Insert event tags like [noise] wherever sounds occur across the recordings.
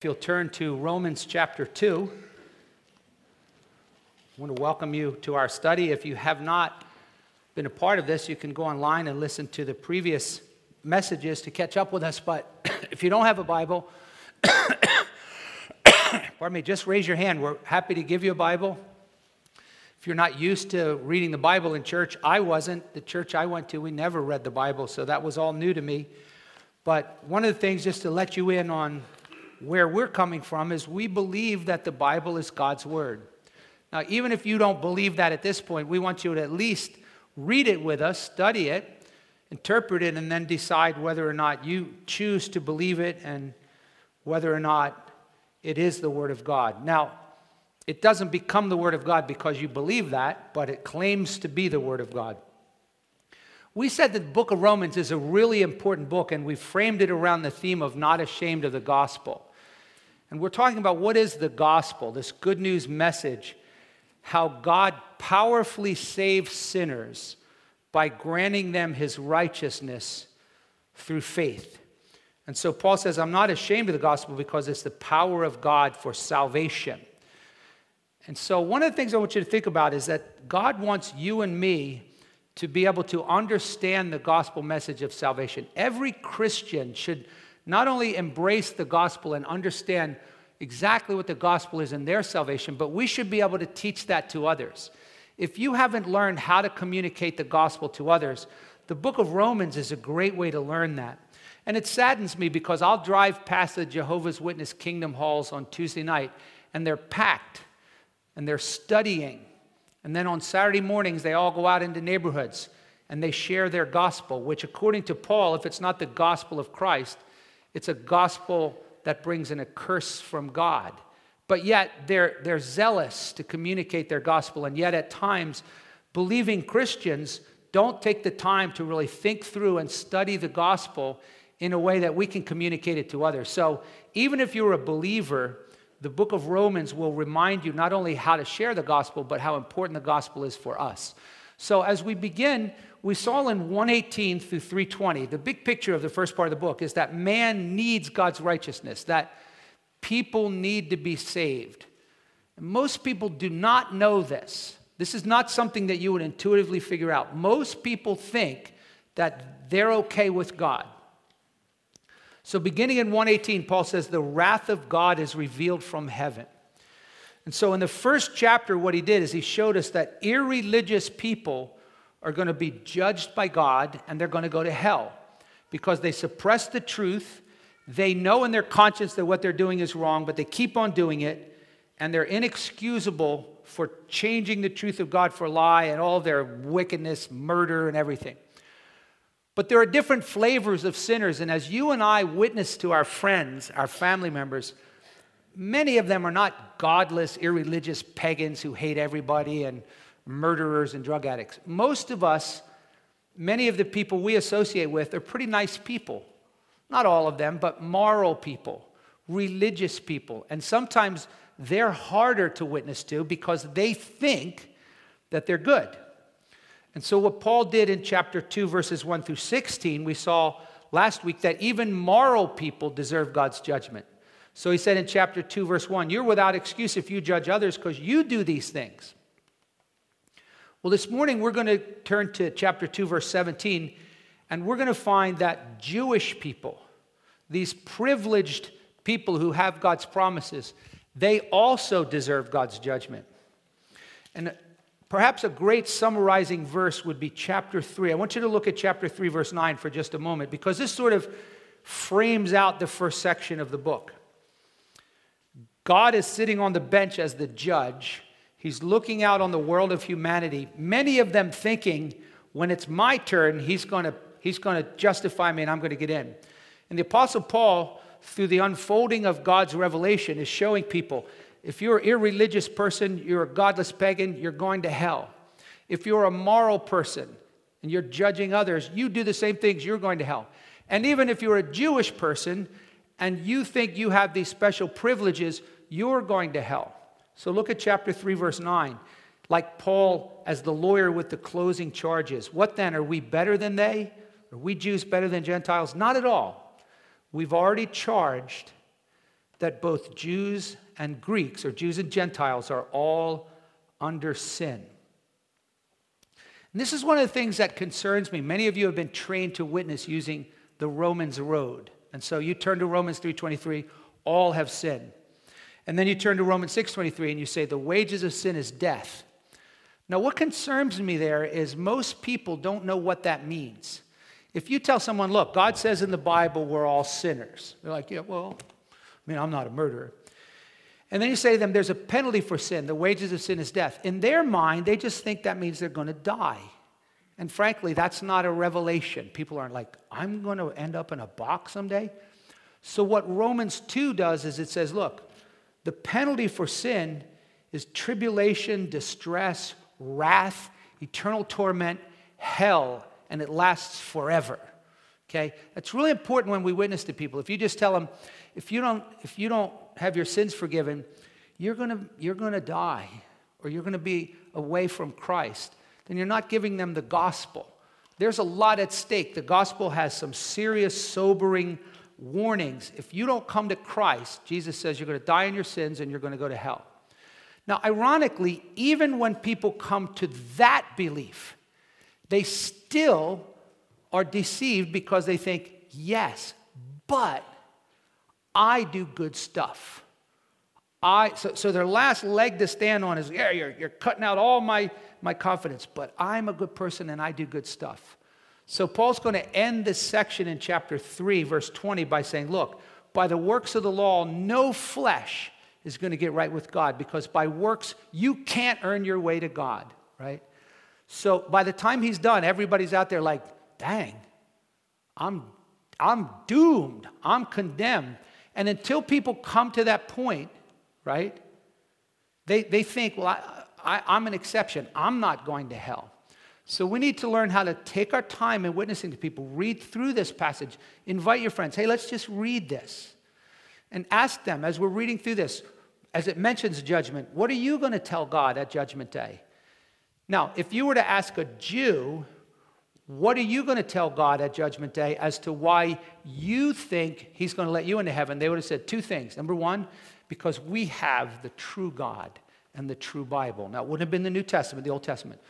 If you'll turn to Romans chapter 2, I want to welcome you to our study. If you have not been a part of this, you can go online and listen to the previous messages to catch up with us. But [coughs] if you don't have a Bible, [coughs] pardon me, just raise your hand. We're happy to give you a Bible. If you're not used to reading the Bible in church, I wasn't. The church I went to, we never read the Bible, so that was all new to me. But one of the things, just to let you in on where we're coming from is we believe that the Bible is God's Word. Now, even if you don't believe that at this point, we want you to at least read it with us, study it, interpret it, and then decide whether or not you choose to believe it and whether or not it is the Word of God. Now, it doesn't become the Word of God because you believe that, but it claims to be the Word of God. We said that the book of Romans is a really important book, and we framed it around the theme of not ashamed of the gospel. And we're talking about what is the gospel, this good news message, how God powerfully saves sinners by granting them his righteousness through faith. And so Paul says, I'm not ashamed of the gospel because it's the power of God for salvation. And so, one of the things I want you to think about is that God wants you and me to be able to understand the gospel message of salvation. Every Christian should not only embrace the gospel and understand exactly what the gospel is in their salvation, but we should be able to teach that to others. If you haven't learned how to communicate the gospel to others, the book of Romans is a great way to learn that. And it saddens me because I'll drive past the Jehovah's Witness Kingdom halls on Tuesday night and they're packed and they're studying. And then on Saturday mornings, they all go out into neighborhoods and they share their gospel, which, according to Paul, if it's not the gospel of Christ, it's a gospel that brings in a curse from God. But yet they're, they're zealous to communicate their gospel. And yet at times, believing Christians don't take the time to really think through and study the gospel in a way that we can communicate it to others. So even if you're a believer, the book of Romans will remind you not only how to share the gospel, but how important the gospel is for us. So as we begin, we saw in 118 through 320, the big picture of the first part of the book is that man needs God's righteousness, that people need to be saved. Most people do not know this. This is not something that you would intuitively figure out. Most people think that they're okay with God. So, beginning in 118, Paul says, The wrath of God is revealed from heaven. And so, in the first chapter, what he did is he showed us that irreligious people are going to be judged by God and they're going to go to hell because they suppress the truth. They know in their conscience that what they're doing is wrong, but they keep on doing it, and they're inexcusable for changing the truth of God for lie and all their wickedness, murder, and everything. But there are different flavors of sinners, and as you and I witness to our friends, our family members, many of them are not godless, irreligious pagans who hate everybody and murderers and drug addicts. Most of us, many of the people we associate with, are pretty nice people. Not all of them, but moral people, religious people. And sometimes they're harder to witness to because they think that they're good. And so, what Paul did in chapter 2, verses 1 through 16, we saw last week that even moral people deserve God's judgment. So he said in chapter 2, verse 1, You're without excuse if you judge others because you do these things. Well, this morning we're going to turn to chapter 2, verse 17, and we're going to find that Jewish people, these privileged people who have God's promises, they also deserve God's judgment. And perhaps a great summarizing verse would be chapter 3. I want you to look at chapter 3, verse 9 for just a moment, because this sort of frames out the first section of the book. God is sitting on the bench as the judge He's looking out on the world of humanity, many of them thinking, when it's my turn, he's going to he's going to justify me and I'm going to get in. And the Apostle Paul, through the unfolding of God's revelation, is showing people if you're an irreligious person, you're a godless pagan, you're going to hell. If you're a moral person and you're judging others, you do the same things, you're going to hell. And even if you're a Jewish person and you think you have these special privileges, you're going to hell. So look at chapter 3, verse 9. Like Paul, as the lawyer with the closing charges. What then? Are we better than they? Are we Jews better than Gentiles? Not at all. We've already charged that both Jews and Greeks, or Jews and Gentiles, are all under sin. And this is one of the things that concerns me. Many of you have been trained to witness using the Romans road. And so you turn to Romans 3:23, all have sinned. And then you turn to Romans 6:23 and you say the wages of sin is death. Now what concerns me there is most people don't know what that means. If you tell someone, look, God says in the Bible we're all sinners. They're like, yeah, well, I mean, I'm not a murderer. And then you say to them, there's a penalty for sin. The wages of sin is death. In their mind, they just think that means they're going to die. And frankly, that's not a revelation. People aren't like, I'm going to end up in a box someday. So, what Romans 2 does is it says, look, the penalty for sin is tribulation, distress, wrath, eternal torment, hell, and it lasts forever. Okay? That's really important when we witness to people. If you just tell them, if you don't, if you don't have your sins forgiven, you're gonna, you're gonna die or you're gonna be away from Christ, then you're not giving them the gospel. There's a lot at stake. The gospel has some serious, sobering warnings. If you don't come to Christ, Jesus says you're going to die in your sins and you're going to go to hell. Now, ironically, even when people come to that belief, they still are deceived because they think, yes, but I do good stuff. I, so, so their last leg to stand on is, yeah, you're, you're cutting out all my, my confidence, but I'm a good person and I do good stuff. So Paul's going to end this section in chapter 3, verse 20, by saying, look, by the works of the law, no flesh is going to get right with God because by works, you can't earn your way to God, right? So by the time he's done, everybody's out there like, dang, I'm, I'm doomed, I'm condemned. And until people come to that point, right, they, they think, well, I, I, I'm an exception. I'm not going to hell. So we need to learn how to take our time in witnessing to people, read through this passage, invite your friends, hey, let's just read this. And ask them as we're reading through this, as it mentions judgment, what are you going to tell God at Judgment Day? Now, if you were to ask a Jew, what are you going to tell God at Judgment Day as to why you think He's going to let you into heaven? They would have said two things. Number one, because we have the true God and the true Bible. Now, it wouldn't have been the New Testament, the Old Testament.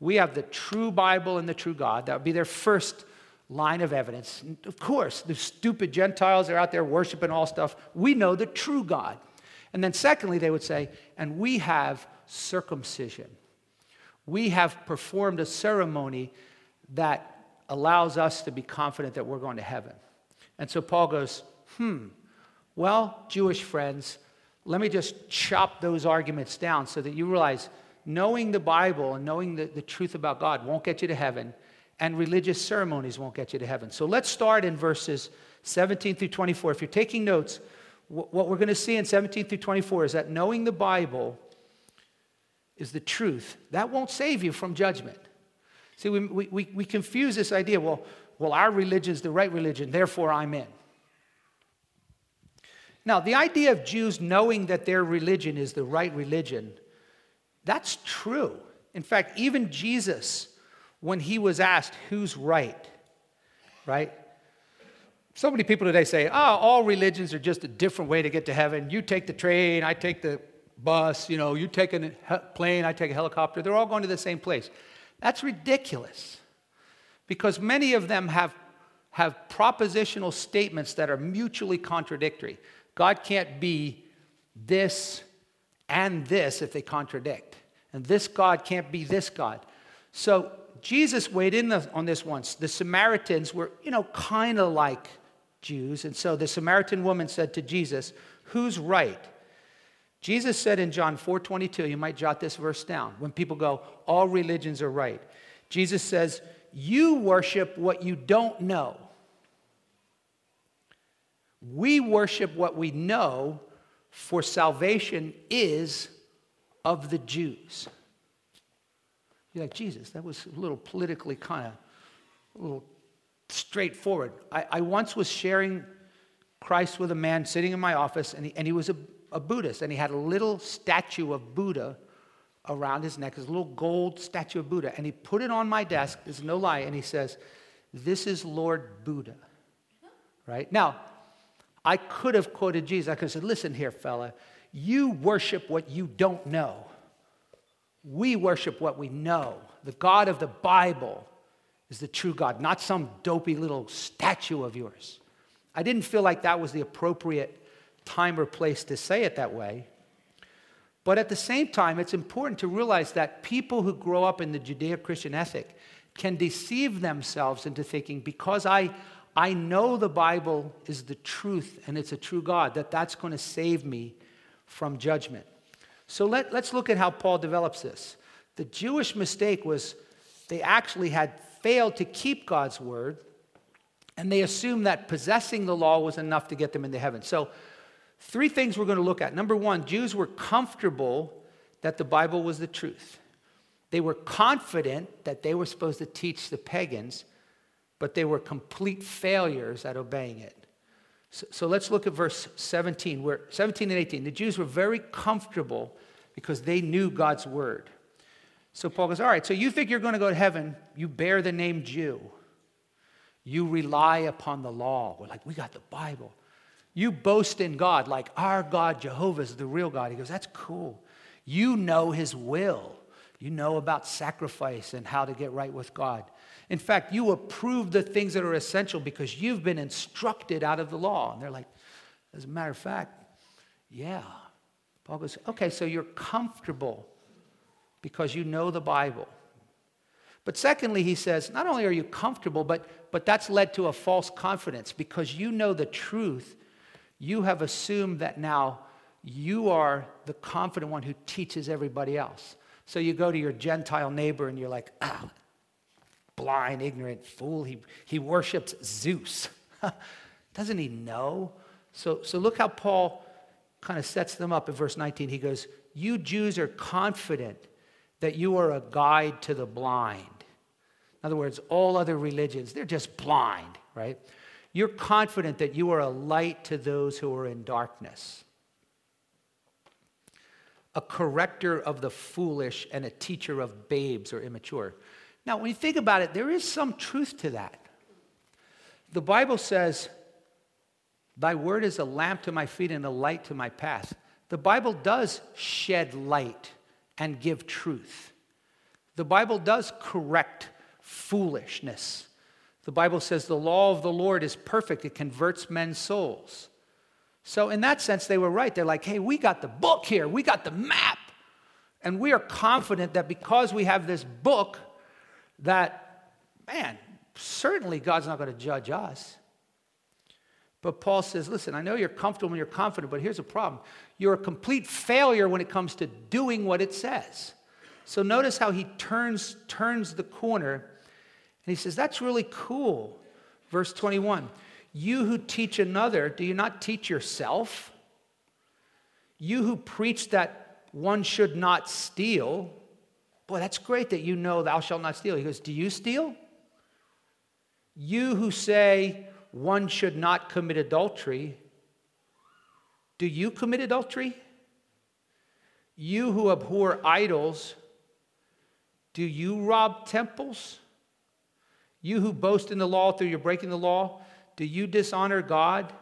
We have the true Bible and the true God. That would be their first line of evidence. And of course, the stupid Gentiles are out there worshiping all stuff. We know the true God. And then, secondly, they would say, and we have circumcision. We have performed a ceremony that allows us to be confident that we're going to heaven. And so Paul goes, hmm, well, Jewish friends, let me just chop those arguments down so that you realize knowing the Bible and knowing the, the truth about God won't get you to heaven, and religious ceremonies won't get you to heaven. So let's start in verses 17 through 24. If you're taking notes, what we're going to see in 17 through 24 is that knowing the Bible is the truth. That won't save you from judgment. See, we, we, we confuse this idea well, well, our religion is the right religion, therefore I'm in. Now, the idea of Jews knowing that their religion is the right religion, that's true. In fact, even Jesus, when he was asked who's right, right? So many people today say, oh, all religions are just a different way to get to heaven. You take the train, I take the bus, you know, you take a plane, I take a helicopter. They're all going to the same place. That's ridiculous because many of them have, have propositional statements that are mutually contradictory. God can't be this and this if they contradict. And this God can't be this God. So Jesus weighed in on this once. The Samaritans were, you know, kind of like Jews. And so the Samaritan woman said to Jesus, Who's right? Jesus said in John 4:22, you might jot this verse down. When people go, all religions are right. Jesus says, "You worship what you don't know. We worship what we know, for salvation is of the Jews." You're like, Jesus, that was a little politically kind of a little straightforward. I, I once was sharing Christ with a man sitting in my office, and he, and he was a a Buddhist, and he had a little statue of Buddha around his neck, his little gold statue of Buddha. And he put it on my desk, there's no lie, and he says, This is Lord Buddha. Right? Now, I could have quoted Jesus. I could have said, Listen here, fella, you worship what you don't know. We worship what we know. The God of the Bible is the true God, not some dopey little statue of yours. I didn't feel like that was the appropriate time or place to say it that way. But at the same time, it's important to realize that people who grow up in the Judeo Christian ethic can deceive themselves into thinking because I, I know the Bible is the truth and it's a true God, that that's going to save me from judgment. So let, let's look at how Paul develops this. The Jewish mistake was they actually had failed to keep God's word, and they assumed that possessing the law was enough to get them into heaven. So, three things we're going to look at. Number one, Jews were comfortable that the Bible was the truth. They were confident that they were supposed to teach the pagans, but they were complete failures at obeying it. So, so, let's look at verse 17, where 17 and 18. The Jews were very comfortable because they knew God's word. So Paul goes, All right, so you think you're going to go to heaven, you bear the name Jew. You rely upon the law. We're like, We got the Bible. You boast in God, like our God, Jehovah, is the real God. He goes, That's cool. You know his will. You know about sacrifice and how to get right with God. In fact, you approve the things that are essential because you've been instructed out of the law. And they're like, as a matter of fact, yeah. Paul goes, okay, so you're comfortable because you know the Bible. But secondly, he says, not only are you comfortable, but, but that's led to a false confidence because you know the truth. You have assumed that now you are the confident one who teaches everybody else. So you go to your Gentile neighbor and you're like, ah, blind, ignorant fool. He, he worships Zeus. [laughs] Doesn't he know? So, so look how Paul kind of sets them up in verse 19. He goes, You Jews are confident that you are a guide to the blind. In other words, all other religions, they're just blind, right? You're confident that you are a light to those who are in darkness, a corrector of the foolish, and a teacher of babes or immature. Now, when you think about it, there is some truth to that. The Bible says, Thy word is a lamp to my feet and a light to my path. The Bible does shed light and give truth. The Bible does correct foolishness. The Bible says the law of the Lord is perfect, it converts men's souls. So, in that sense, they were right. They're like, hey, we got the book here, we got the map. And we are confident that because we have this book, that, man, certainly God's not going to judge us. But Paul says, listen, I know you're comfortable and you're confident, but here's a problem. You're a complete failure when it comes to doing what it says. So notice how he turns, turns the corner and he says, That's really cool. Verse 21 You who teach another, do you not teach yourself? You who preach that one should not steal, boy, that's great that you know thou shalt not steal. He goes, Do you steal? You who say one should not commit adultery, do you commit adultery? You who abhor idols, do you rob temples? You who boast in the law through your breaking the law, do you dishonor God?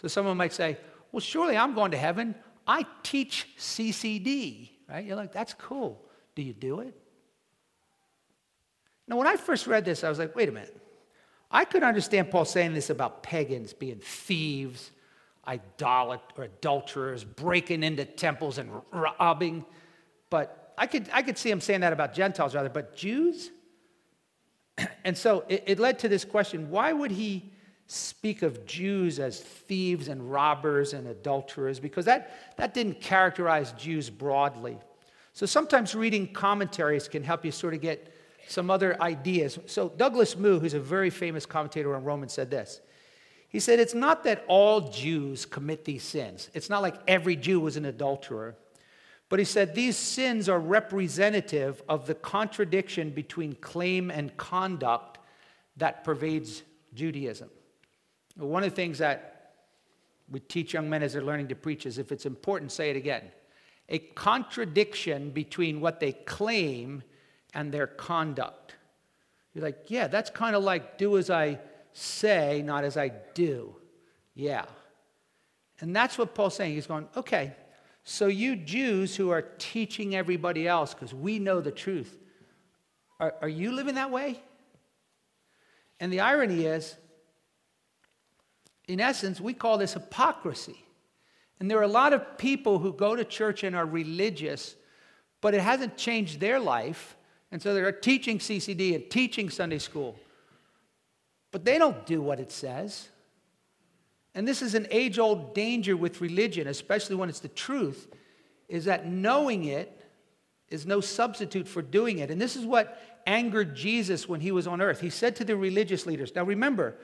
So someone might say, Well, surely I'm going to heaven. I teach CCD, right? You're like, That's cool. Do you do it? Now, when I first read this, I was like, Wait a minute. I could understand Paul saying this about pagans being thieves idolat or adulterers, breaking into temples and robbing. But I could, I could see him saying that about Gentiles rather, but Jews? [clears throat] and so it, it led to this question why would he speak of Jews as thieves and robbers and adulterers? Because that, that didn't characterize Jews broadly. So sometimes reading commentaries can help you sort of get some other ideas. So Douglas Moo, who's a very famous commentator on Romans, said this. He said, It's not that all Jews commit these sins. It's not like every Jew was an adulterer. But he said, These sins are representative of the contradiction between claim and conduct that pervades Judaism. One of the things that we teach young men as they're learning to preach is if it's important, say it again. A contradiction between what they claim and their conduct. You're like, yeah, that's kind of like do as I say, not as I do. Yeah. And that's what Paul's saying. He's going, okay, so you Jews who are teaching everybody else because we know the truth, are, are you living that way? And the irony is, in essence, we call this hypocrisy. And there are a lot of people who go to church and are religious, but it hasn't changed their life. And so they're teaching CCD and teaching Sunday school. But they don't do what it says. And this is an age old danger with religion, especially when it's the truth, is that knowing it is no substitute for doing it. And this is what angered Jesus when he was on earth. He said to the religious leaders, now remember,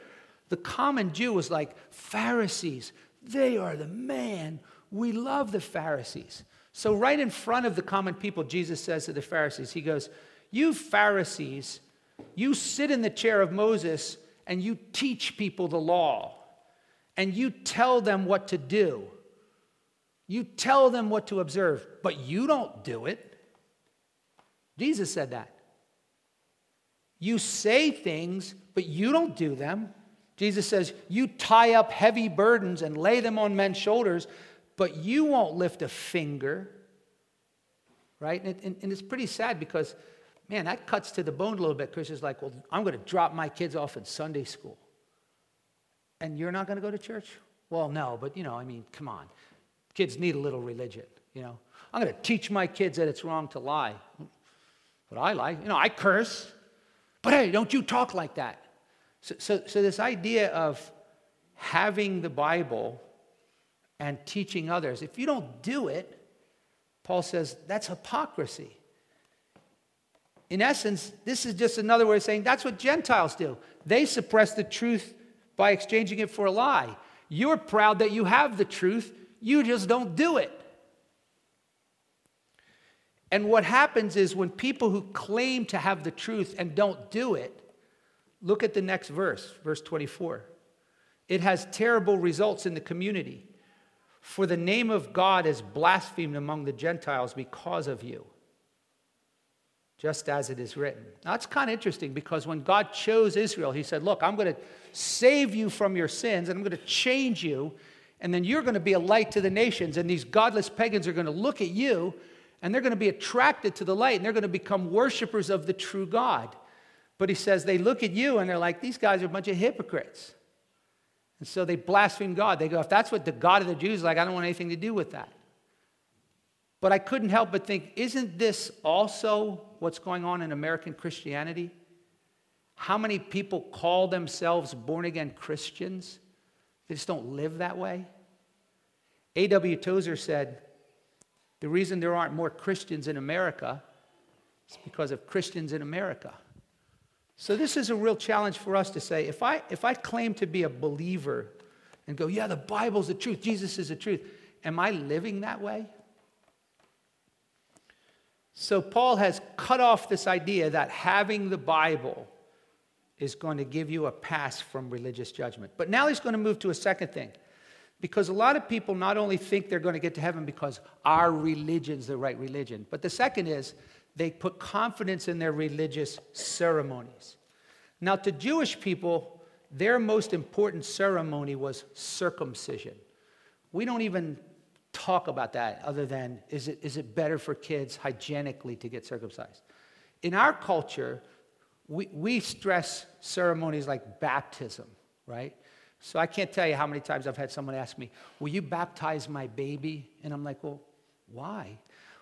the common Jew was like, Pharisees, they are the man. We love the Pharisees. So, right in front of the common people, Jesus says to the Pharisees, He goes, You Pharisees, you sit in the chair of Moses and you teach people the law and you tell them what to do. You tell them what to observe, but you don't do it. Jesus said that. You say things, but you don't do them. Jesus says, You tie up heavy burdens and lay them on men's shoulders, but you won't lift a finger. Right? And, and, and it's pretty sad because, man, that cuts to the bone a little bit. Christians like, Well, I'm going to drop my kids off in Sunday school. And you're not going to go to church? Well, no, but you know, I mean, come on. Kids need a little religion, you know. I'm going to teach my kids that it's wrong to lie. But I lie. You know, I curse. But hey, don't you talk like that. So, so, so this idea of having the Bible and teaching others, if you don't do it, Paul says that's hypocrisy. In essence, this is just another way of saying that's what Gentiles do. They suppress the truth by exchanging it for a lie. You're proud that you have the truth, you just don't do it. And what happens is when people who claim to have the truth and don't do it, look at the next verse, verse 24. It has terrible results in the community. For the name of God is blasphemed among the Gentiles because of you, just as it is written. Now, it's kind of interesting because when God chose Israel, He said, Look, I'm going to save you from your sins and I'm going to change you, and then you're going to be a light to the nations, and these godless pagans are going to look at you and they're going to be attracted to the light and they're going to become worshipers of the true God. But he says they look at you and they're like, these guys are a bunch of hypocrites. And so they blaspheme God. They go, if that's what the God of the Jews is like, I don't want anything to do with that. But I couldn't help but think, isn't this also what's going on in American Christianity? How many people call themselves born again Christians? They just don't live that way. A.W. Tozer said, the reason there aren't more Christians in America is because of Christians in America. So this is a real challenge for us to say if I, if I claim to be a believer and go, yeah, the Bible's the truth, Jesus is the truth, am I living that way? So Paul has cut off this idea that having the Bible is going to give you a pass from religious judgment. But now he's going to move to a second thing. Because a lot of people not only think they're going to get to heaven because our religion's the right religion, but the second is they put confidence in their religious ceremonies. Now, to Jewish people, their most important ceremony was circumcision. We don't even talk about that other than is it, is it better for kids hygienically to get circumcised? In our culture, we, we stress ceremonies like baptism, right? So I can't tell you how many times I've had someone ask me, Will you baptize my baby? And I'm like, Well, why?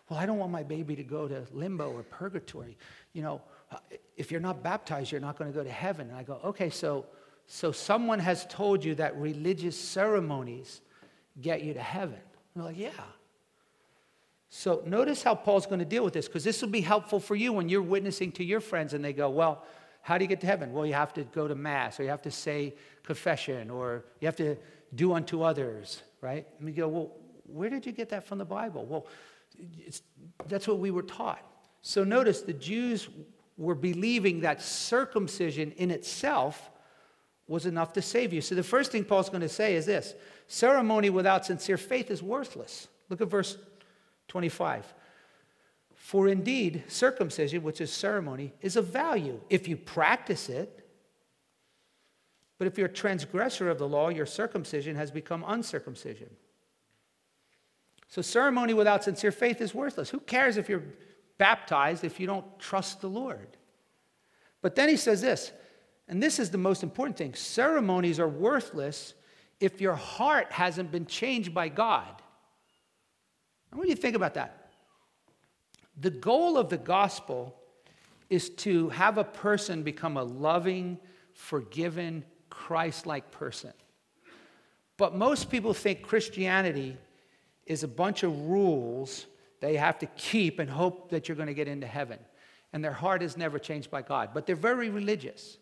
Well, I don't want my baby to go to limbo or purgatory. You know, uh, if you're not baptized, you're not going to go to heaven. And I go, Okay, so, so someone has told you that religious ceremonies get you to heaven. And they're like, Yeah. So notice how Paul's going to deal with this because this will be helpful for you when you're witnessing to your friends and they go, Well, how do you get to heaven? Well, you have to go to Mass, or you have to say confession, or you have to do unto others, right? And we go, well, where did you get that from the Bible? Well, that's what we were taught. So notice the Jews were believing that circumcision in itself was enough to save you. So the first thing Paul's going to say is this ceremony without sincere faith is worthless. Look at verse 25. For indeed, circumcision, which is ceremony, is of value if you practice it. But if you're a transgressor of the law, your circumcision has become uncircumcision. So ceremony without sincere faith is worthless. Who cares if you're baptized if you don't trust the Lord? But then he says this, and this is the most important thing ceremonies are worthless if your heart hasn't been changed by God. what do you think about that? The goal of the gospel is to have a person become a loving, forgiven, Christ like person. But most people think Christianity is a bunch of rules they have to keep and hope that you're going to get into heaven. And their heart is never changed by God, but they're very religious.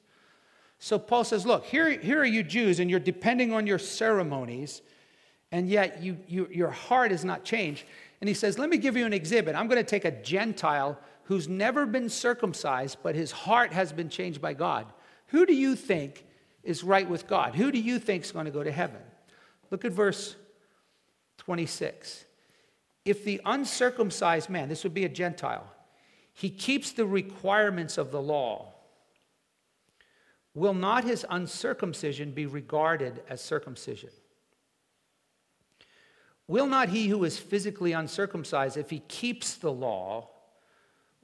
So Paul says, Look, here, here are you Jews, and you're depending on your ceremonies, and yet you, you, your heart is not changed. And he says, Let me give you an exhibit. I'm going to take a Gentile who's never been circumcised, but his heart has been changed by God. Who do you think is right with God? Who do you think is going to go to heaven? Look at verse 26. If the uncircumcised man, this would be a Gentile, he keeps the requirements of the law, will not his uncircumcision be regarded as circumcision? Will not he who is physically uncircumcised, if he keeps the law,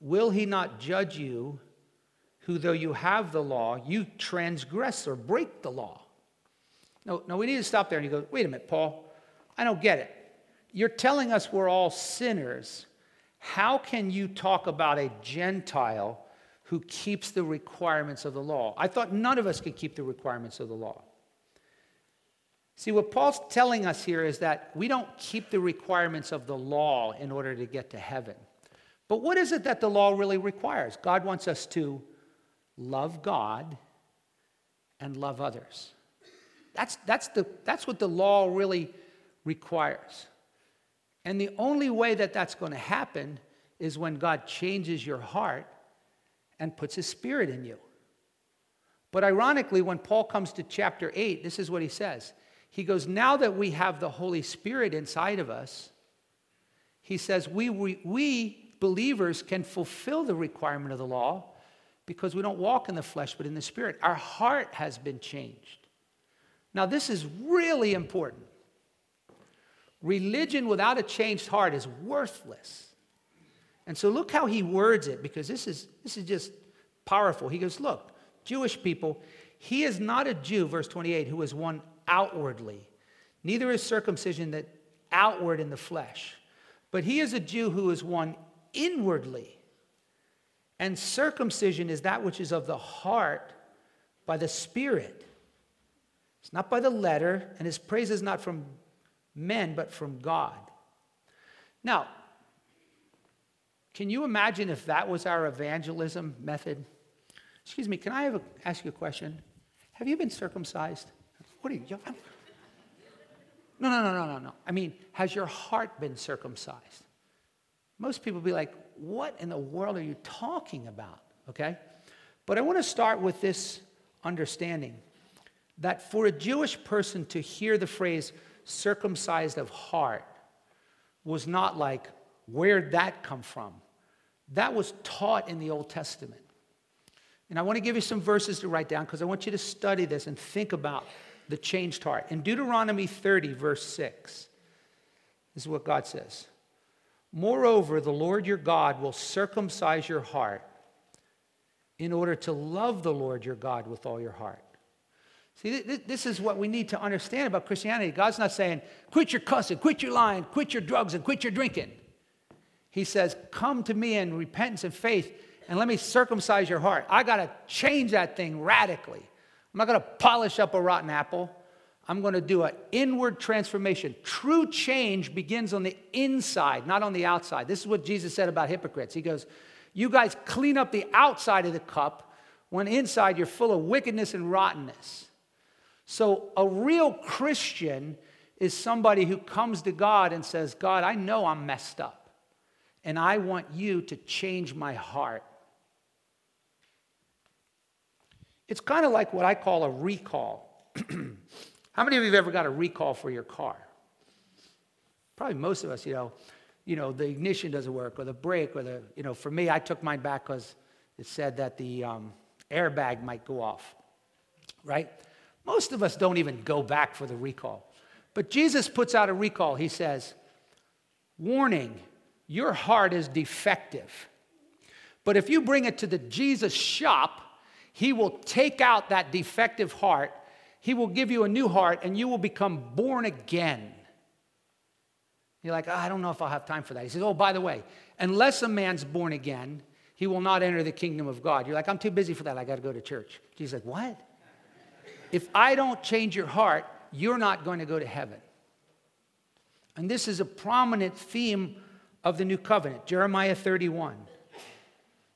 will he not judge you, who though you have the law, you transgress or break the law? No, no, we need to stop there and you go, wait a minute, Paul, I don't get it. You're telling us we're all sinners. How can you talk about a Gentile who keeps the requirements of the law? I thought none of us could keep the requirements of the law. See, what Paul's telling us here is that we don't keep the requirements of the law in order to get to heaven. But what is it that the law really requires? God wants us to love God and love others. That's, that's, the, that's what the law really requires. And the only way that that's going to happen is when God changes your heart and puts his spirit in you. But ironically, when Paul comes to chapter 8, this is what he says. He goes, Now that we have the Holy Spirit inside of us, he says, we, we, we believers can fulfill the requirement of the law because we don't walk in the flesh but in the Spirit. Our heart has been changed. Now, this is really important. Religion without a changed heart is worthless. And so look how he words it because this is, this is just powerful. He goes, Look, Jewish people, he is not a Jew, verse 28, who is one outwardly, neither is circumcision that outward in the flesh, but he is a Jew who is one inwardly. And circumcision is that which is of the heart by the Spirit. It's not by the letter, and his praise is not from men, but from God. Now, can you imagine if that was our evangelism method? Excuse me, can I ask you a question? Have you been circumcised? What are you? No, no, no, no, no, no. I mean, has your heart been circumcised? Most people be like, what in the world are you talking about? Okay? But I want to start with this understanding that for a Jewish person to hear the phrase, circumcised of heart was not like, where'd that come from? That was taught in the Old Testament. And I want to give you some verses to write down because I want you to study this and think about the changed heart. In Deuteronomy 30, verse 6, this is what God says Moreover, the Lord your God will circumcise your heart in order to love the Lord your God with all your heart See, this is what we need to understand about Christianity. God's not saying, quit your cussing, quit your lying, quit your drugs, and quit your drinking. He says, come to me in repentance and faith, and let me circumcise your heart. I got to change that thing radically. I'm not going to polish up a rotten apple. I'm going to do an inward transformation. True change begins on the inside, not on the outside. This is what Jesus said about hypocrites. He goes, You guys clean up the outside of the cup when inside you're full of wickedness and rottenness. So, a real Christian is somebody who comes to God and says, God, I know I'm messed up, and I want you to change my heart. It's kind of like what I call a recall. [clears throat] How many of you have ever got a recall for your car? Probably most of us, you know, you know, the ignition doesn't work or the brake or the, you know, for me, I took mine back because it said that the um, airbag might go off, right? Most of us don't even go back for the recall. But Jesus puts out a recall. He says, Warning, your heart is defective. But if you bring it to the Jesus shop, he will take out that defective heart. He will give you a new heart, and you will become born again. You're like, oh, I don't know if I'll have time for that. He says, Oh, by the way, unless a man's born again, he will not enter the kingdom of God. You're like, I'm too busy for that. I got to go to church. Jesus like, What? If I don't change your heart, you're not going to go to heaven. And this is a prominent theme of the new covenant, Jeremiah 31.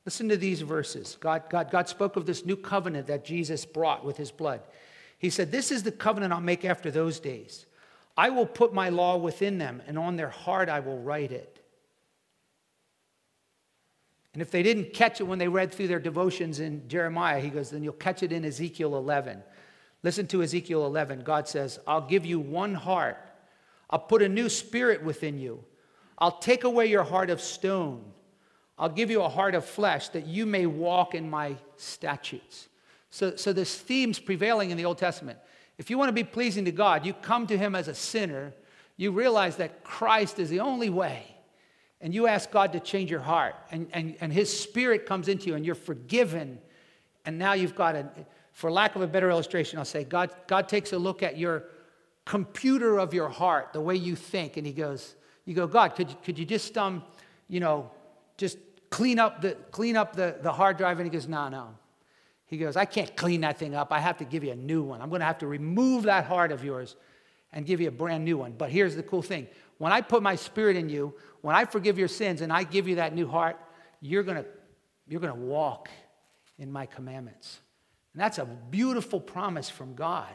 Listen to these verses. God, God, God spoke of this new covenant that Jesus brought with his blood. He said, This is the covenant I'll make after those days. I will put my law within them, and on their heart I will write it. And if they didn't catch it when they read through their devotions in Jeremiah, he goes, then you'll catch it in Ezekiel 11. Listen to Ezekiel 11. God says, I'll give you one heart. I'll put a new spirit within you. I'll take away your heart of stone. I'll give you a heart of flesh that you may walk in my statutes. So, so this theme's prevailing in the Old Testament. If you want to be pleasing to God, you come to Him as a sinner, you realize that Christ is the only way, and you ask God to change your heart, and, and, and His Spirit comes into you, and you're forgiven, and now you've got a, for lack of a better illustration, I'll say, God, God takes a look at your computer of your heart, the way you think, and He goes, You go, God, could, could you just, um, you know, just clean up the, clean up the, the hard drive? And He goes, No, no. He goes, I can't clean that thing up. I have to give you a new one. I'm going to have to remove that heart of yours and give you a brand new one. But here's the cool thing when I put my spirit in you, when I forgive your sins and I give you that new heart, you're going to, you're going to walk in my commandments. And that's a beautiful promise from God.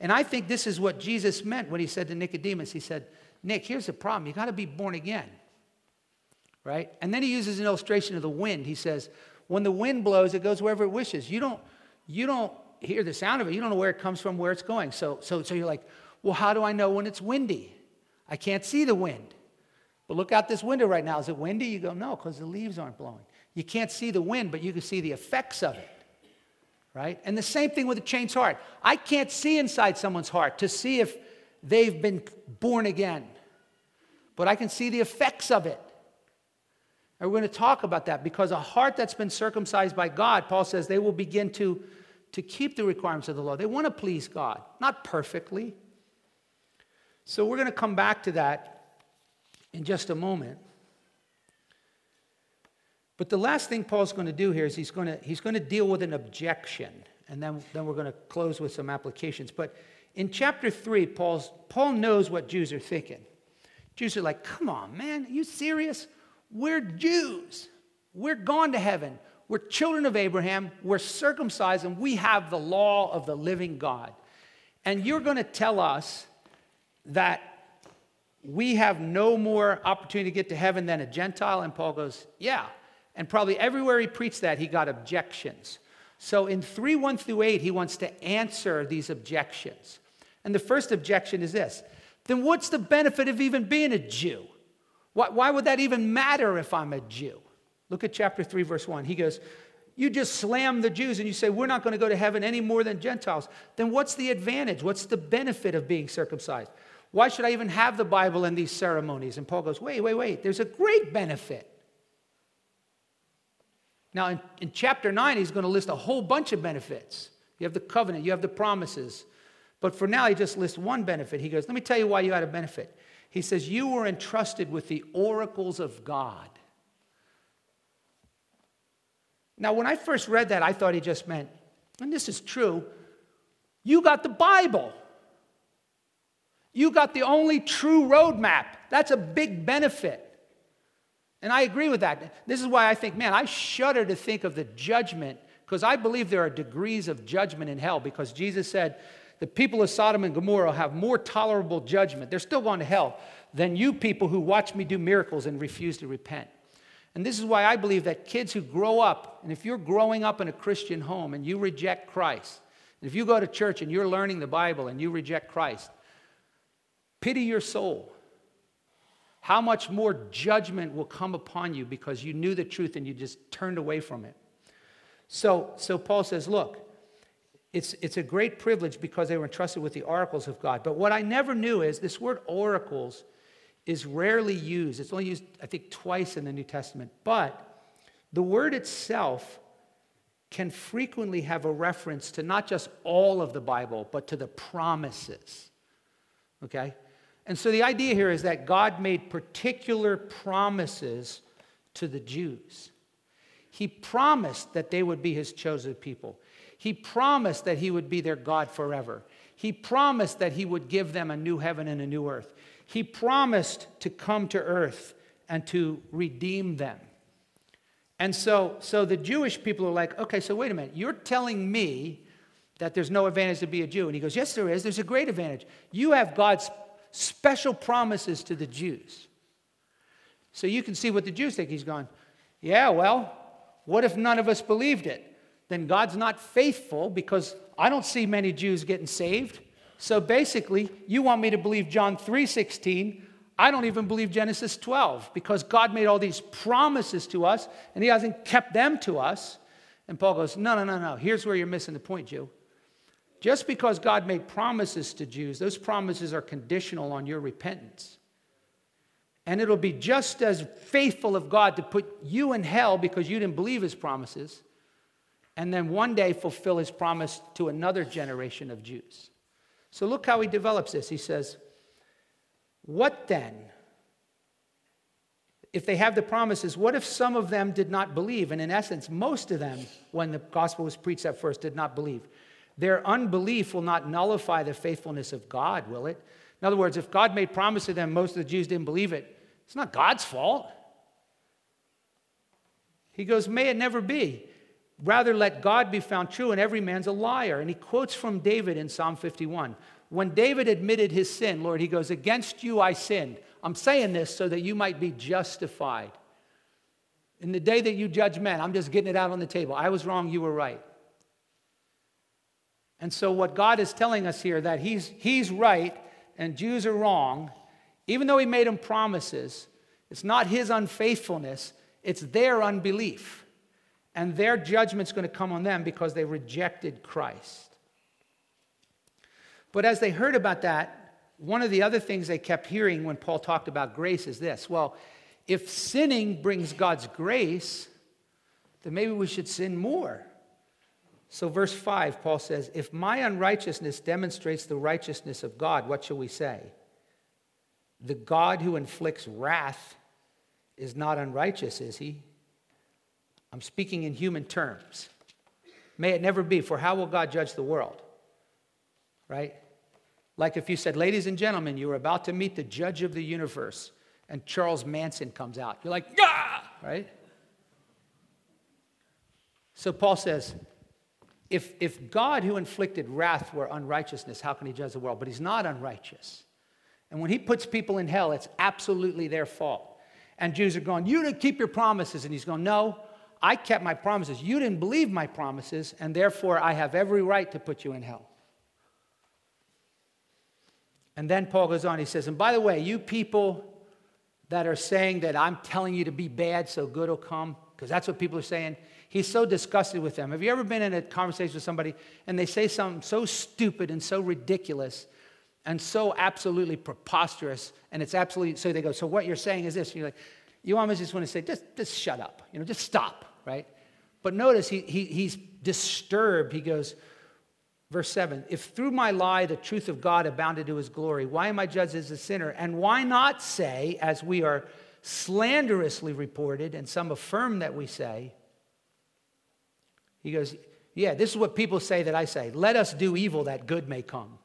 And I think this is what Jesus meant when he said to Nicodemus, He said, Nick, here's the problem. You got to be born again. Right? And then he uses an illustration of the wind. He says, when the wind blows, it goes wherever it wishes. You don't, you don't hear the sound of it. You don't know where it comes from, where it's going. So, so, so you're like, well, how do I know when it's windy? I can't see the wind. But look out this window right now. Is it windy? You go, no, because the leaves aren't blowing. You can't see the wind, but you can see the effects of it. Right? And the same thing with a changed heart. I can't see inside someone's heart to see if they've been born again, but I can see the effects of it. And we're going to talk about that because a heart that's been circumcised by God, Paul says, they will begin to, to keep the requirements of the law. They want to please God, not perfectly. So we're going to come back to that in just a moment. But the last thing Paul's going to do here is he's going to, he's going to deal with an objection. And then, then we're going to close with some applications. But in chapter 3, Paul's, Paul knows what Jews are thinking. Jews are like, come on, man, are you serious? We're Jews. We're gone to heaven. We're children of Abraham. We're circumcised, and we have the law of the living God. And you're going to tell us that we have no more opportunity to get to heaven than a Gentile? And Paul goes, Yeah. And probably everywhere he preached that, he got objections. So in 3 1 through 8, he wants to answer these objections. And the first objection is this then what's the benefit of even being a Jew? Why, why would that even matter if I'm a Jew? Look at chapter 3, verse 1. He goes, You just slam the Jews and you say, We're not going to go to heaven any more than Gentiles. Then what's the advantage? What's the benefit of being circumcised? Why should I even have the Bible and these ceremonies? And Paul goes, Wait, wait, wait. There's a great benefit. Now, in, in chapter 9, he's going to list a whole bunch of benefits. You have the covenant, you have the promises. But for now, he just lists one benefit. He goes, Let me tell you why you had a benefit. He says, You were entrusted with the oracles of God. Now, when I first read that, I thought he just meant, and this is true, you got the Bible. You got the only true roadmap. That's a big benefit. And I agree with that. This is why I think, man, I shudder to think of the judgment because I believe there are degrees of judgment in hell because Jesus said, the people of Sodom and Gomorrah have more tolerable judgment. They're still going to hell than you people who watch me do miracles and refuse to repent. And this is why I believe that kids who grow up, and if you're growing up in a Christian home and you reject Christ, and if you go to church and you're learning the Bible and you reject Christ, pity your soul. How much more judgment will come upon you because you knew the truth and you just turned away from it? So, so Paul says, look, it's, it's a great privilege because they were entrusted with the oracles of God. But what I never knew is this word oracles is rarely used. It's only used, I think, twice in the New Testament. But the word itself can frequently have a reference to not just all of the Bible, but to the promises. Okay? And so the idea here is that God made particular promises to the Jews. He promised that they would be his chosen people. He promised that he would be their God forever. He promised that he would give them a new heaven and a new earth. He promised to come to earth and to redeem them. And so, so the Jewish people are like, okay, so wait a minute. You're telling me that there's no advantage to be a Jew. And he goes, yes, there is. There's a great advantage. You have God's special promises to the Jews. So you can see what the Jews think. He's going, yeah, well, what if none of us believed it? Then God's not faithful because I don't see many Jews getting saved. So basically, you want me to believe John 3:16. I don't even believe Genesis 12 because God made all these promises to us and he hasn't kept them to us. And Paul goes, "No, no, no, no. Here's where you're missing the point, Jew. Just because God made promises to Jews, those promises are conditional on your repentance. And it'll be just as faithful of God to put you in hell because you didn't believe his promises, and then one day fulfill his promise to another generation of Jews. So look how he develops this. He says, What then? If they have the promises, what if some of them did not believe? And in essence, most of them, when the gospel was preached at first, did not believe. Their unbelief will not nullify the faithfulness of God, will it? In other words, if God made promise to them, most of the Jews didn't believe it. It's not God's fault. He goes, May it never be. Rather, let God be found true and every man's a liar. And he quotes from David in Psalm 51. When David admitted his sin, Lord, he goes, Against you I sinned. I'm saying this so that you might be justified. In the day that you judge men, I'm just getting it out on the table. I was wrong, you were right. And so, what God is telling us here that he's, he's right and Jews are wrong, even though he made them promises, it's not his unfaithfulness, it's their unbelief. And their judgment's going to come on them because they rejected Christ. But as they heard about that, one of the other things they kept hearing when Paul talked about grace is this well, if sinning brings God's grace, then maybe we should sin more. So, verse 5, Paul says, If my unrighteousness demonstrates the righteousness of God, what shall we say? The God who inflicts wrath is not unrighteous, is he? I'm speaking in human terms. May it never be, for how will God judge the world? Right? Like if you said, Ladies and gentlemen, you are about to meet the judge of the universe, and Charles Manson comes out. You're like, ah! Right? So Paul says, if, if God, who inflicted wrath, were unrighteousness, how can he judge the world? But he's not unrighteous. And when he puts people in hell, it's absolutely their fault. And Jews are going, You didn't keep your promises. And he's going, No, I kept my promises. You didn't believe my promises, and therefore I have every right to put you in hell. And then Paul goes on, he says, And by the way, you people that are saying that I'm telling you to be bad so good will come, because that's what people are saying. He's so disgusted with them. Have you ever been in a conversation with somebody and they say something so stupid and so ridiculous and so absolutely preposterous, and it's absolutely so they go, So what you're saying is this? And you're like, You almost just want to say, just, just shut up, you know, just stop, right? But notice he, he, he's disturbed. He goes, Verse 7 If through my lie the truth of God abounded to his glory, why am I judged as a sinner? And why not say, as we are slanderously reported, and some affirm that we say, he goes, Yeah, this is what people say that I say. Let us do evil that good may come.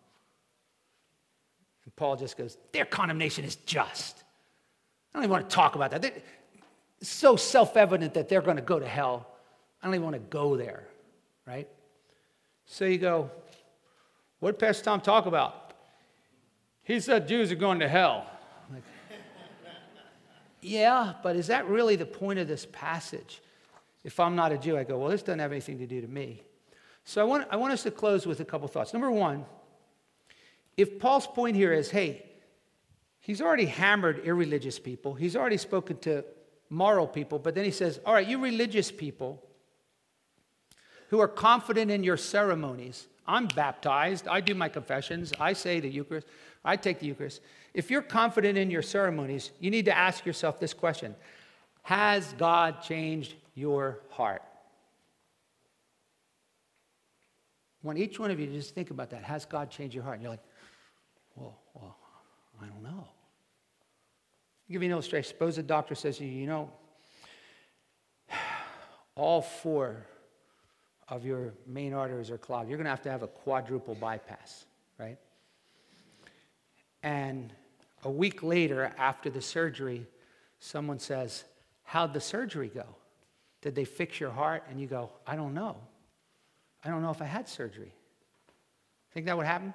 And Paul just goes, Their condemnation is just. I don't even want to talk about that. It's so self evident that they're going to go to hell. I don't even want to go there, right? So you go, What did Pastor Tom talk about? He said Jews are going to hell. Like, [laughs] yeah, but is that really the point of this passage? If I'm not a Jew, I go, Well, this doesn't have anything to do to me. So I want, I want us to close with a couple thoughts. Number one, if Paul's point here is, hey, he's already hammered irreligious people, he's already spoken to moral people, but then he says, all right, you religious people who are confident in your ceremonies, I'm baptized. I do my confessions. I say the Eucharist. I take the Eucharist. If you're confident in your ceremonies, you need to ask yourself this question Has God changed your heart? Want each one of you to just think about that. Has God changed your heart? And you're like, well, well, I don't know. I'll give you an illustration. Suppose a doctor says to you, you know, [sighs] all four of your main arteries are clogged. You're going to have to have a quadruple bypass, right? And a week later, after the surgery, someone says, How'd the surgery go? Did they fix your heart? And you go, I don't know. I don't know if I had surgery. Think that would happen?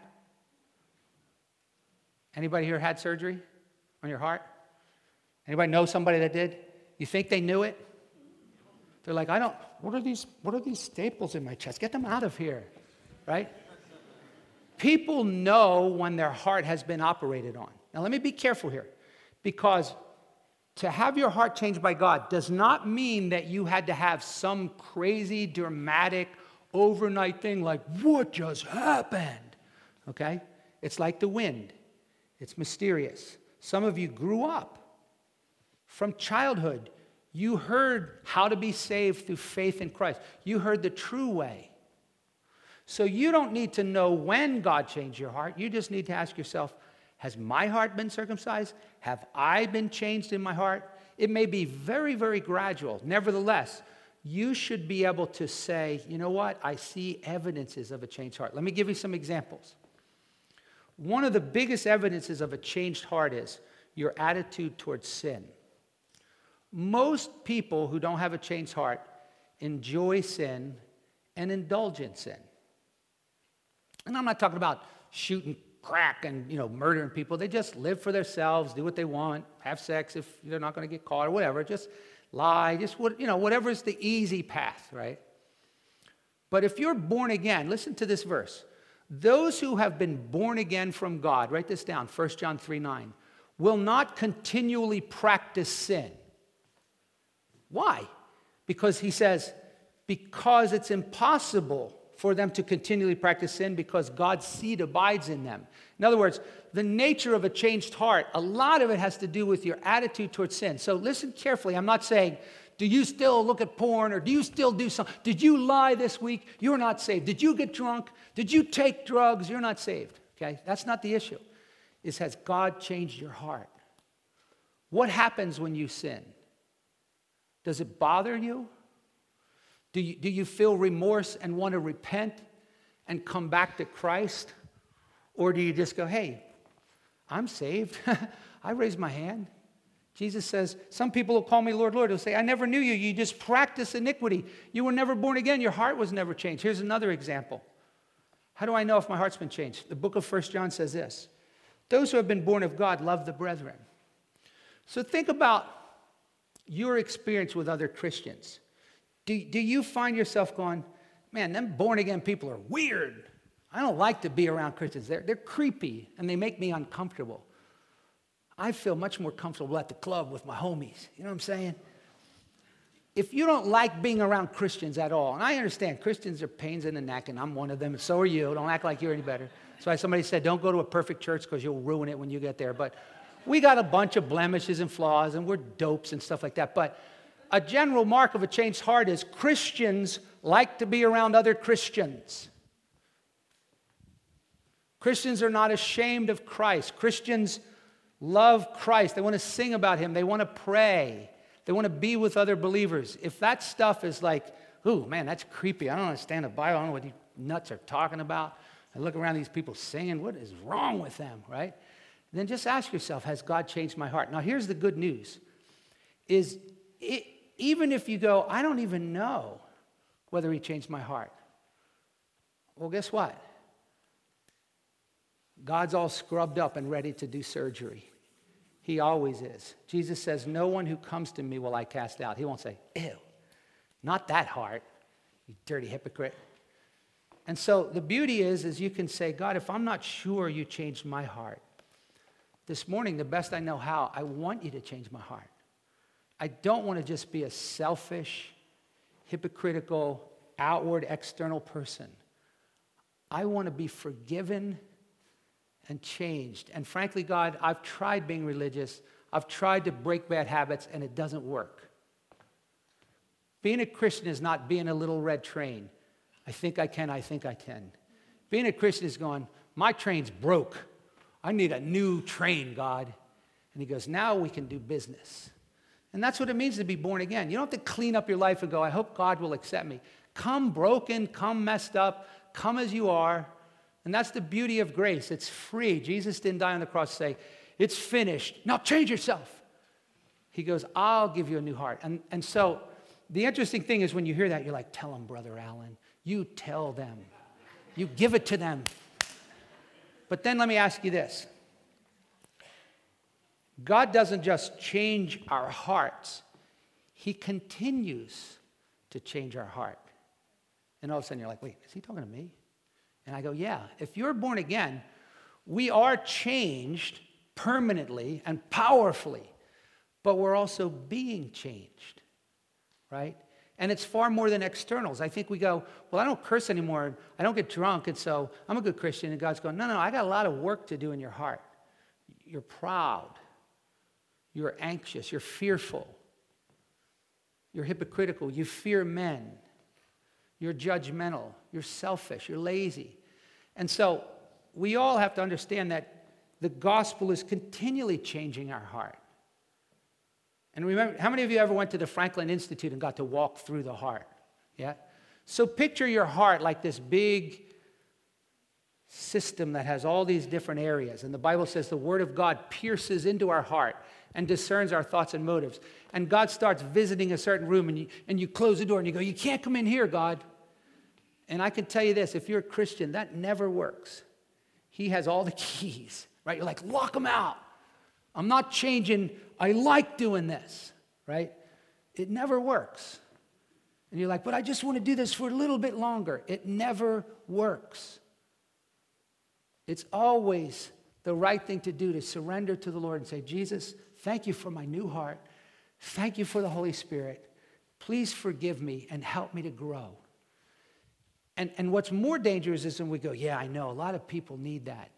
Anybody here had surgery on your heart? Anybody know somebody that did? You think they knew it? They're like, I don't, what are these, what are these staples in my chest? Get them out of here, right? People know when their heart has been operated on. Now, let me be careful here because to have your heart changed by God does not mean that you had to have some crazy, dramatic, overnight thing like, what just happened? Okay? It's like the wind, it's mysterious. Some of you grew up from childhood. You heard how to be saved through faith in Christ. You heard the true way. So you don't need to know when God changed your heart. You just need to ask yourself Has my heart been circumcised? Have I been changed in my heart? It may be very, very gradual. Nevertheless, you should be able to say, you know what? I see evidences of a changed heart. Let me give you some examples. One of the biggest evidences of a changed heart is your attitude towards sin. Most people who don't have a changed heart enjoy sin and indulge in sin. And I'm not talking about shooting crack and you know murdering people. They just live for themselves, do what they want, have sex if they're not going to get caught or whatever. Just lie, just what you know, whatever is the easy path, right? But if you're born again, listen to this verse. Those who have been born again from God, write this down, 1 John 3 9, will not continually practice sin. Why? Because he says, because it's impossible for them to continually practice sin because God's seed abides in them. In other words, the nature of a changed heart, a lot of it has to do with your attitude towards sin. So listen carefully. I'm not saying, do you still look at porn or do you still do something? Did you lie this week? You're not saved. Did you get drunk? Did you take drugs? You're not saved. Okay? That's not the issue. Is has God changed your heart? What happens when you sin? Does it bother you? Do you, do you feel remorse and want to repent and come back to Christ? Or do you just go, hey, I'm saved. [laughs] I raise my hand. Jesus says, Some people will call me Lord, Lord. They'll say, I never knew you. You just practice iniquity. You were never born again. Your heart was never changed. Here's another example. How do I know if my heart's been changed? The book of First John says this Those who have been born of God love the brethren. So think about your experience with other Christians. Do, do you find yourself going, man, them born again people are weird? I don't like to be around Christians. They're, they're creepy and they make me uncomfortable. I feel much more comfortable at the club with my homies. You know what I'm saying? If you don't like being around Christians at all, and I understand Christians are pains in the neck, and I'm one of them, and so are you. Don't act like you're any better. That's why somebody said, don't go to a perfect church because you'll ruin it when you get there. But we got a bunch of blemishes and flaws, and we're dopes and stuff like that. But a general mark of a changed heart is Christians like to be around other Christians. Christians are not ashamed of Christ. Christians love Christ. They want to sing about him. They want to pray. They want to be with other believers. If that stuff is like, ooh, man, that's creepy. I don't understand the Bible. I don't know what these nuts are talking about. I look around these people singing. What is wrong with them, right? Then just ask yourself, has God changed my heart? Now, here's the good news is it, even if you go, I don't even know whether he changed my heart. Well, guess what? God's all scrubbed up and ready to do surgery. He always is. Jesus says, No one who comes to me will I cast out. He won't say, Ew, not that heart, you dirty hypocrite. And so the beauty is, is you can say, God, if I'm not sure you changed my heart, this morning, the best I know how, I want you to change my heart. I don't want to just be a selfish, hypocritical, outward, external person. I want to be forgiven and changed. And frankly, God, I've tried being religious, I've tried to break bad habits, and it doesn't work. Being a Christian is not being a little red train. I think I can, I think I can. Being a Christian is going, my train's broke. I need a new train, God. And he goes, now we can do business. And that's what it means to be born again. You don't have to clean up your life and go, I hope God will accept me. Come broken, come messed up, come as you are. And that's the beauty of grace. It's free. Jesus didn't die on the cross to say, It's finished. Now change yourself. He goes, I'll give you a new heart. And, and so the interesting thing is when you hear that, you're like, Tell them, Brother Allen. You tell them. You give it to them. But then let me ask you this God doesn't just change our hearts, He continues to change our heart. And all of a sudden you're like, wait, is he talking to me? And I go, yeah. If you're born again, we are changed permanently and powerfully, but we're also being changed, right? And it's far more than externals. I think we go, well, I don't curse anymore. I don't get drunk, and so I'm a good Christian. And God's going, no, no, I got a lot of work to do in your heart. You're proud. You're anxious. You're fearful. You're hypocritical. You fear men. You're judgmental. You're selfish. You're lazy. And so we all have to understand that the gospel is continually changing our heart. And remember, how many of you ever went to the Franklin Institute and got to walk through the heart? Yeah? So picture your heart like this big system that has all these different areas. And the Bible says the Word of God pierces into our heart and discerns our thoughts and motives. And God starts visiting a certain room, and you, and you close the door and you go, You can't come in here, God. And I can tell you this if you're a Christian, that never works. He has all the [laughs] keys, right? You're like, Lock them out. I'm not changing. I like doing this, right? It never works. And you're like, But I just want to do this for a little bit longer. It never works. It's always the right thing to do to surrender to the Lord and say, Jesus, thank you for my new heart. Thank you for the Holy Spirit. Please forgive me and help me to grow. And, and what's more dangerous is when we go, yeah, I know, a lot of people need that.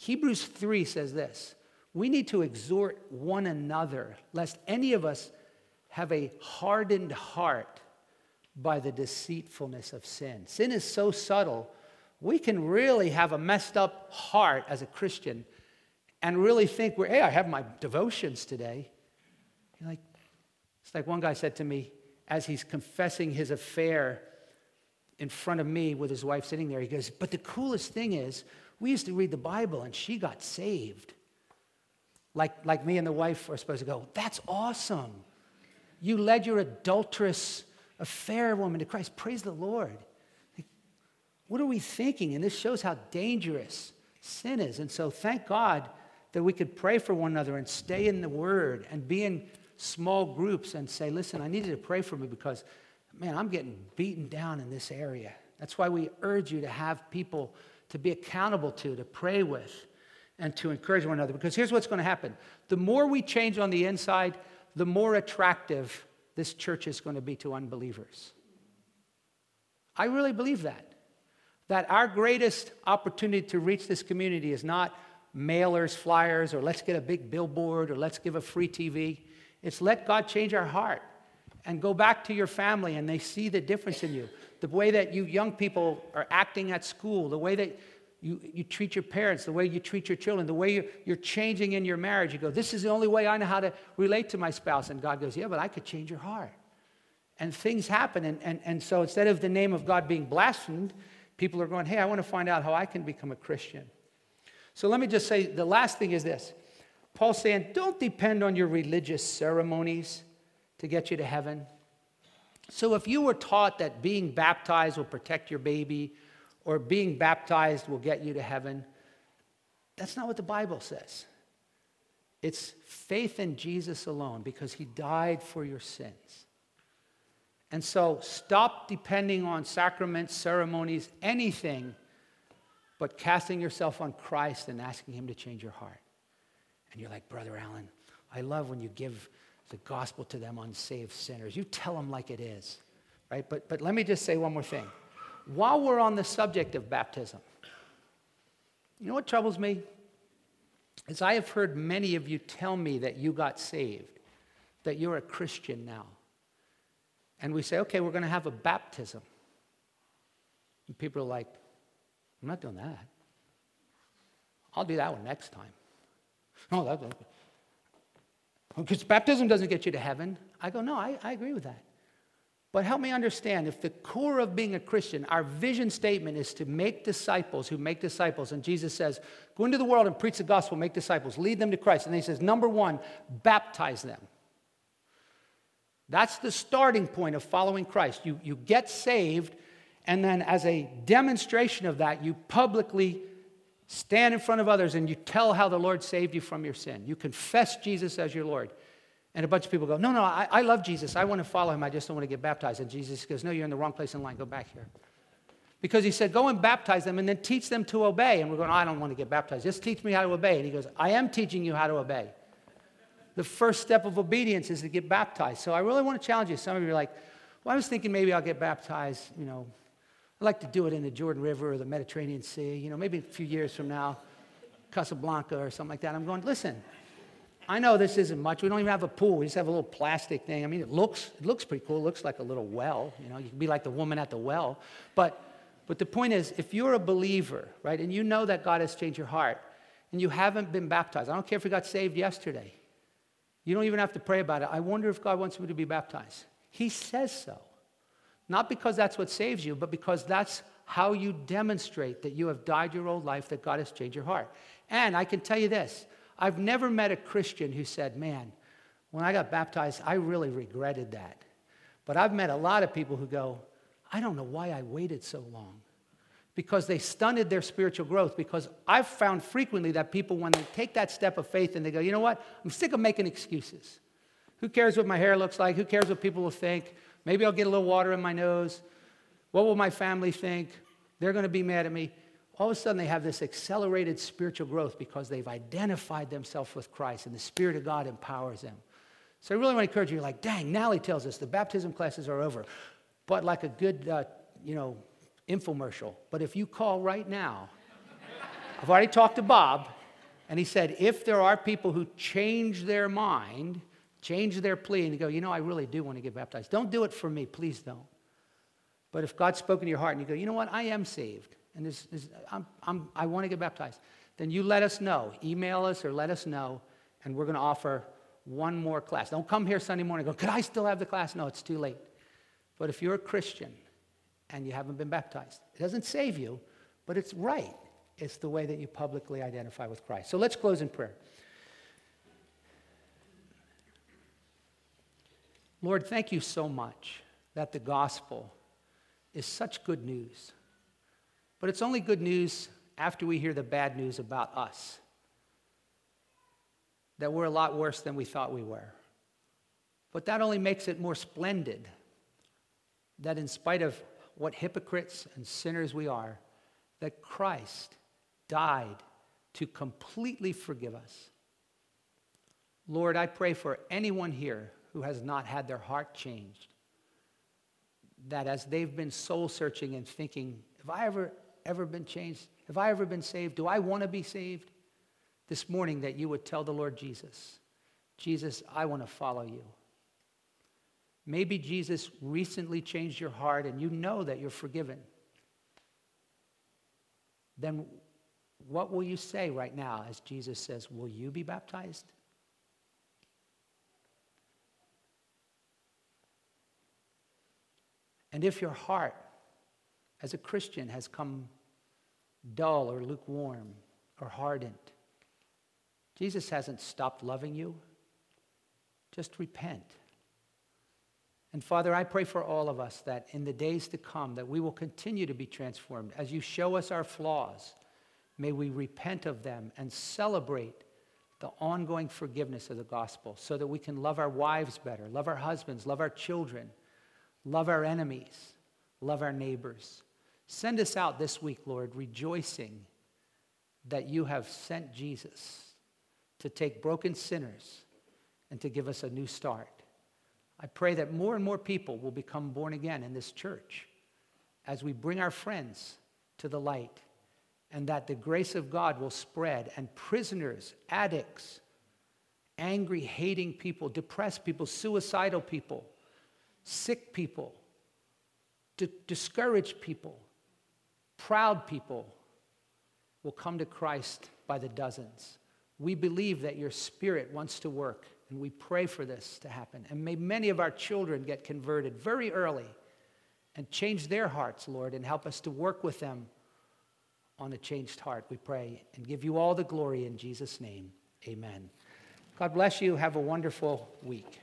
Hebrews 3 says this we need to exhort one another, lest any of us have a hardened heart by the deceitfulness of sin. Sin is so subtle we can really have a messed up heart as a Christian and really think hey, I have my devotions today. Like, it's like one guy said to me as he's confessing his affair in front of me with his wife sitting there, he goes, But the coolest thing is, we used to read the Bible and she got saved. Like, like me and the wife are supposed to go, That's awesome. You led your adulterous affair woman to Christ. Praise the Lord. What are we thinking? And this shows how dangerous sin is. And so thank God that we could pray for one another and stay in the Word and be in small groups and say, listen, I need you to pray for me because, man, I'm getting beaten down in this area. That's why we urge you to have people to be accountable to, to pray with, and to encourage one another. Because here's what's going to happen the more we change on the inside, the more attractive this church is going to be to unbelievers. I really believe that that our greatest opportunity to reach this community is not mailers, flyers, or let's get a big billboard, or let's give a free TV. It's let God change our heart and go back to your family and they see the difference in you. The way that you young people are acting at school, the way that you, you treat your parents, the way you treat your children, the way you're, you're changing in your marriage. You go, This is the only way I know how to relate to my spouse. And God goes, Yeah, but I could change your heart. And things happen. And, and, and so instead of the name of God being blasphemed, people are going, hey, I want to find out how I can become a Christian. So let me just say the last thing is this Paul's saying, don't depend on your religious ceremonies to get you to heaven. So if you were taught that being baptized will protect your baby or being baptized will get you to heaven, that's not what the Bible says. It's faith in Jesus alone because he died for your sins. And so stop depending on sacraments, ceremonies, anything, but casting yourself on Christ and asking Him to change your heart. And you're like, Brother Allen, I love when you give the gospel to them unsaved sinners. You tell them like it is, right? But, but let me just say one more thing. While we're on the subject of baptism, You know what troubles me? Is I have heard many of you tell me that you got saved, that you're a Christian now. And we say, okay, we're going to have a baptism. And people are like, I'm not doing that. I'll do that one next time. No, that, because baptism doesn't get you to heaven. I go, no, I, I agree with that. But help me understand if the core of being a Christian, our vision statement is to make disciples who make disciples, and Jesus says, go into the world and preach the gospel, make disciples, lead them to Christ. And then he says, number one, baptize them. That's the starting point of following Christ. You, you get saved, and then as a demonstration of that, you publicly stand in front of others and you tell how the Lord saved you from your sin. You confess Jesus as your Lord. And a bunch of people go, No, no, I, I love Jesus. I want to follow him. I just don't want to get baptized. And Jesus goes, No, you're in the wrong place in line. Go back here. Because he said, Go and baptize them and then teach them to obey. And we're going, I don't want to get baptized. Just teach me how to obey. And he goes, I am teaching you how to obey. The first step of obedience is to get baptized. So I really want to challenge you. Some of you are like, Well, I was thinking maybe I'll get baptized, you know, I'd like to do it in the Jordan River or the Mediterranean Sea, you know, maybe a few years from now, Casablanca or something like that. I'm going, listen, I know this isn't much. We don't even have a pool. We just have a little plastic thing. I mean, it looks, it looks pretty cool. It looks like a little well. You know, you can be like the woman at the well. But, but the point is, if you're a believer, right, and you know that God has changed your heart, and you haven't been baptized, I don't care if you got saved yesterday. You don't even have to pray about it. I wonder if God wants me to be baptized. He says so. Not because that's what saves you, but because that's how you demonstrate that you have died your old life, that God has changed your heart. And I can tell you this I've never met a Christian who said, Man, when I got baptized, I really regretted that. But I've met a lot of people who go, I don't know why I waited so long. Because they stunted their spiritual growth. Because I've found frequently that people, when they take that step of faith and they go, you know what, I'm sick of making excuses. Who cares what my hair looks like? Who cares what people will think? Maybe I'll get a little water in my nose. What will my family think? They're going to be mad at me. All of a sudden, they have this accelerated spiritual growth because they've identified themselves with Christ and the Spirit of God empowers them. So I really want to encourage you, You're like, dang, Nally tells us the baptism classes are over. But like a good, uh, you know, infomercial. But if you call right now, [laughs] I've already talked to Bob, and he said if there are people who change their mind, change their plea and go, you know, I really do want to get baptized. Don't do it for me, please don't. But if God's spoken to your heart and you go, you know what, I am saved and this, this, I'm, I'm, I want to get baptized, then you let us know. Email us or let us know, and we're going to offer one more class. Don't come here Sunday morning and go, could I still have the class? No, it's too late. But if you're a Christian and you haven't been baptized, it doesn't save you, but it's right. It's the way that you publicly identify with Christ. So let's close in prayer. Lord, thank you so much that the gospel is such good news. But it's only good news after we hear the bad news about us that we're a lot worse than we thought we were. But that only makes it more splendid that in spite of what hypocrites and sinners we are, that Christ died to completely forgive us. Lord, I pray for anyone here who has not had their heart changed. That as they've been soul searching and thinking, have I ever, ever been changed? Have I ever been saved? Do I want to be saved? This morning, that you would tell the Lord Jesus, Jesus, I want to follow you. Maybe Jesus recently changed your heart and you know that you're forgiven. Then what will you say right now as Jesus says, Will you be baptized? And if your heart as a Christian has come dull or lukewarm or hardened, Jesus hasn't stopped loving you. Just repent. And Father, I pray for all of us that in the days to come that we will continue to be transformed. As you show us our flaws, may we repent of them and celebrate the ongoing forgiveness of the gospel so that we can love our wives better, love our husbands, love our children love our enemies, love our neighbors. Send us out this week, Lord, rejoicing that you have sent Jesus to take broken sinners and to give us a new start. I pray that more and more people will become born again in this church as we bring our friends to the light and that the grace of God will spread, and prisoners, addicts, angry, hating people, depressed people, suicidal people, sick people, d- discouraged people, proud people will come to Christ by the dozens. We believe that your spirit wants to work, and we pray for this to happen. And may many of our children get converted very early and change their hearts, Lord, and help us to work with them on a changed heart, we pray, and give you all the glory in Jesus' name. Amen. God bless you. Have a wonderful week.